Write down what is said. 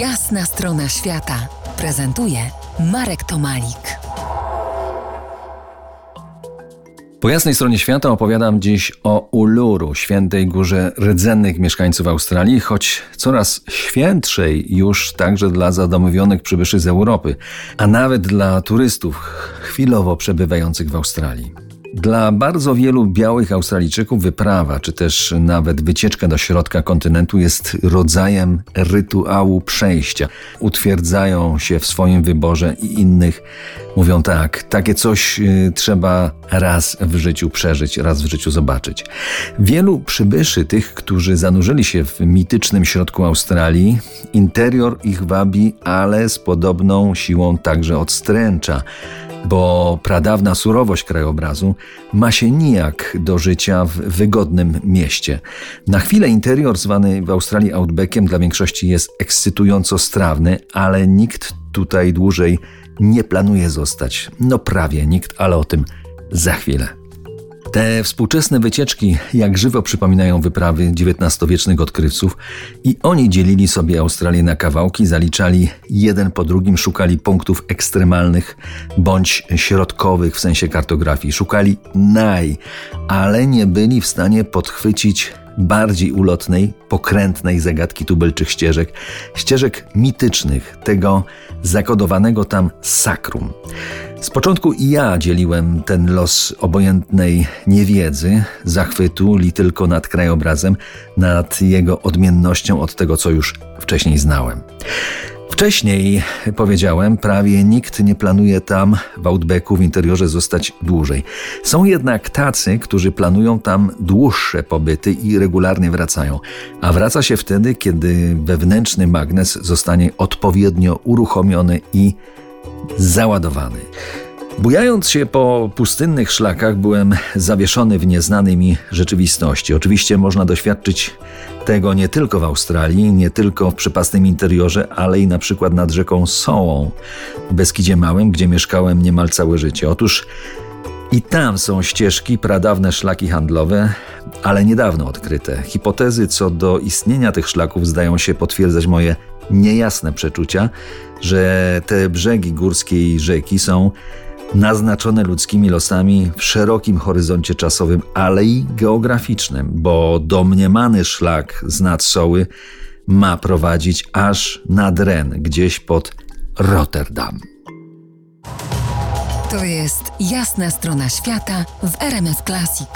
Jasna strona świata prezentuje Marek Tomalik. Po jasnej stronie świata opowiadam dziś o Uluru, świętej górze rdzennych mieszkańców Australii, choć coraz świętszej już także dla zadomowionych przybyszy z Europy, a nawet dla turystów chwilowo przebywających w Australii. Dla bardzo wielu białych Australijczyków wyprawa, czy też nawet wycieczka do środka kontynentu jest rodzajem rytuału przejścia. Utwierdzają się w swoim wyborze i innych mówią tak, takie coś y, trzeba raz w życiu przeżyć, raz w życiu zobaczyć. Wielu przybyszy, tych, którzy zanurzyli się w mitycznym środku Australii, interior ich wabi, ale z podobną siłą także odstręcza bo pradawna surowość krajobrazu ma się nijak do życia w wygodnym mieście. Na chwilę interior zwany w Australii outbackiem dla większości jest ekscytująco strawny, ale nikt tutaj dłużej nie planuje zostać. No prawie nikt, ale o tym za chwilę. Te współczesne wycieczki jak żywo przypominają wyprawy XIX-wiecznych odkrywców i oni dzielili sobie Australię na kawałki, zaliczali jeden po drugim, szukali punktów ekstremalnych bądź środkowych w sensie kartografii, szukali naj, ale nie byli w stanie podchwycić bardziej ulotnej, pokrętnej zagadki tubylczych ścieżek, ścieżek mitycznych, tego zakodowanego tam sakrum. Z początku i ja dzieliłem ten los obojętnej niewiedzy, zachwytu li tylko nad krajobrazem, nad jego odmiennością od tego, co już wcześniej znałem. Wcześniej powiedziałem, prawie nikt nie planuje tam w Outbacku w interiorze zostać dłużej. Są jednak tacy, którzy planują tam dłuższe pobyty i regularnie wracają. A wraca się wtedy, kiedy wewnętrzny magnes zostanie odpowiednio uruchomiony i załadowany. Bujając się po pustynnych szlakach, byłem zawieszony w nieznanej mi rzeczywistości. Oczywiście można doświadczyć tego nie tylko w Australii, nie tylko w przepastnym interiorze, ale i na przykład nad rzeką Sołą w Beskidzie Małym, gdzie mieszkałem niemal całe życie. Otóż i tam są ścieżki, pradawne szlaki handlowe, ale niedawno odkryte. Hipotezy co do istnienia tych szlaków zdają się potwierdzać moje niejasne przeczucia, że te brzegi górskiej rzeki są naznaczone ludzkimi losami w szerokim horyzoncie czasowym, ale i geograficznym, bo domniemany szlak z nadsoły ma prowadzić aż nad Ren, gdzieś pod Rotterdam. To jest jasna strona świata w RMS Classic.